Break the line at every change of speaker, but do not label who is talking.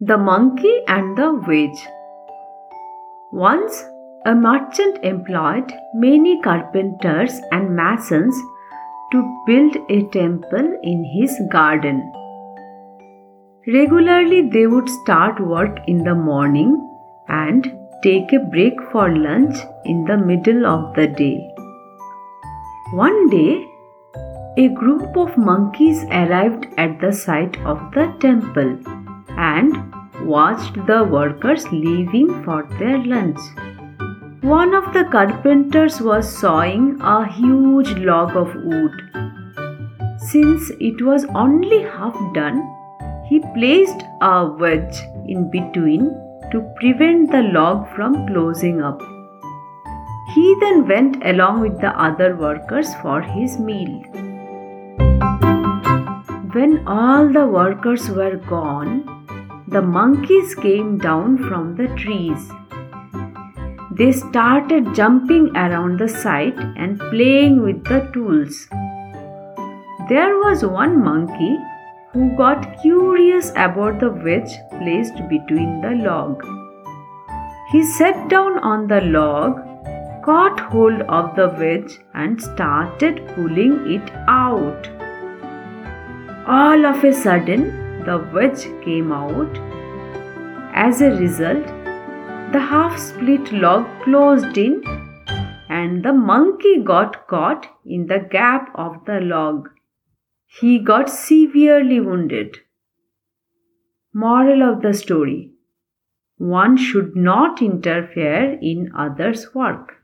The Monkey and the Wedge. Once a merchant employed many carpenters and masons to build a temple in his garden. Regularly, they would start work in the morning and take a break for lunch in the middle of the day. One day, a group of monkeys arrived at the site of the temple and watched the workers leaving for their lunch. One of the carpenters was sawing a huge log of wood. Since it was only half done, he placed a wedge in between to prevent the log from closing up. He then went along with the other workers for his meal. When all the workers were gone, the monkeys came down from the trees. They started jumping around the site and playing with the tools. There was one monkey who got curious about the wedge placed between the log. He sat down on the log, caught hold of the wedge, and started pulling it out. All of a sudden, the wedge came out. As a result, the half split log closed in and the monkey got caught in the gap of the log. He got severely wounded. Moral of the story One should not interfere in others' work.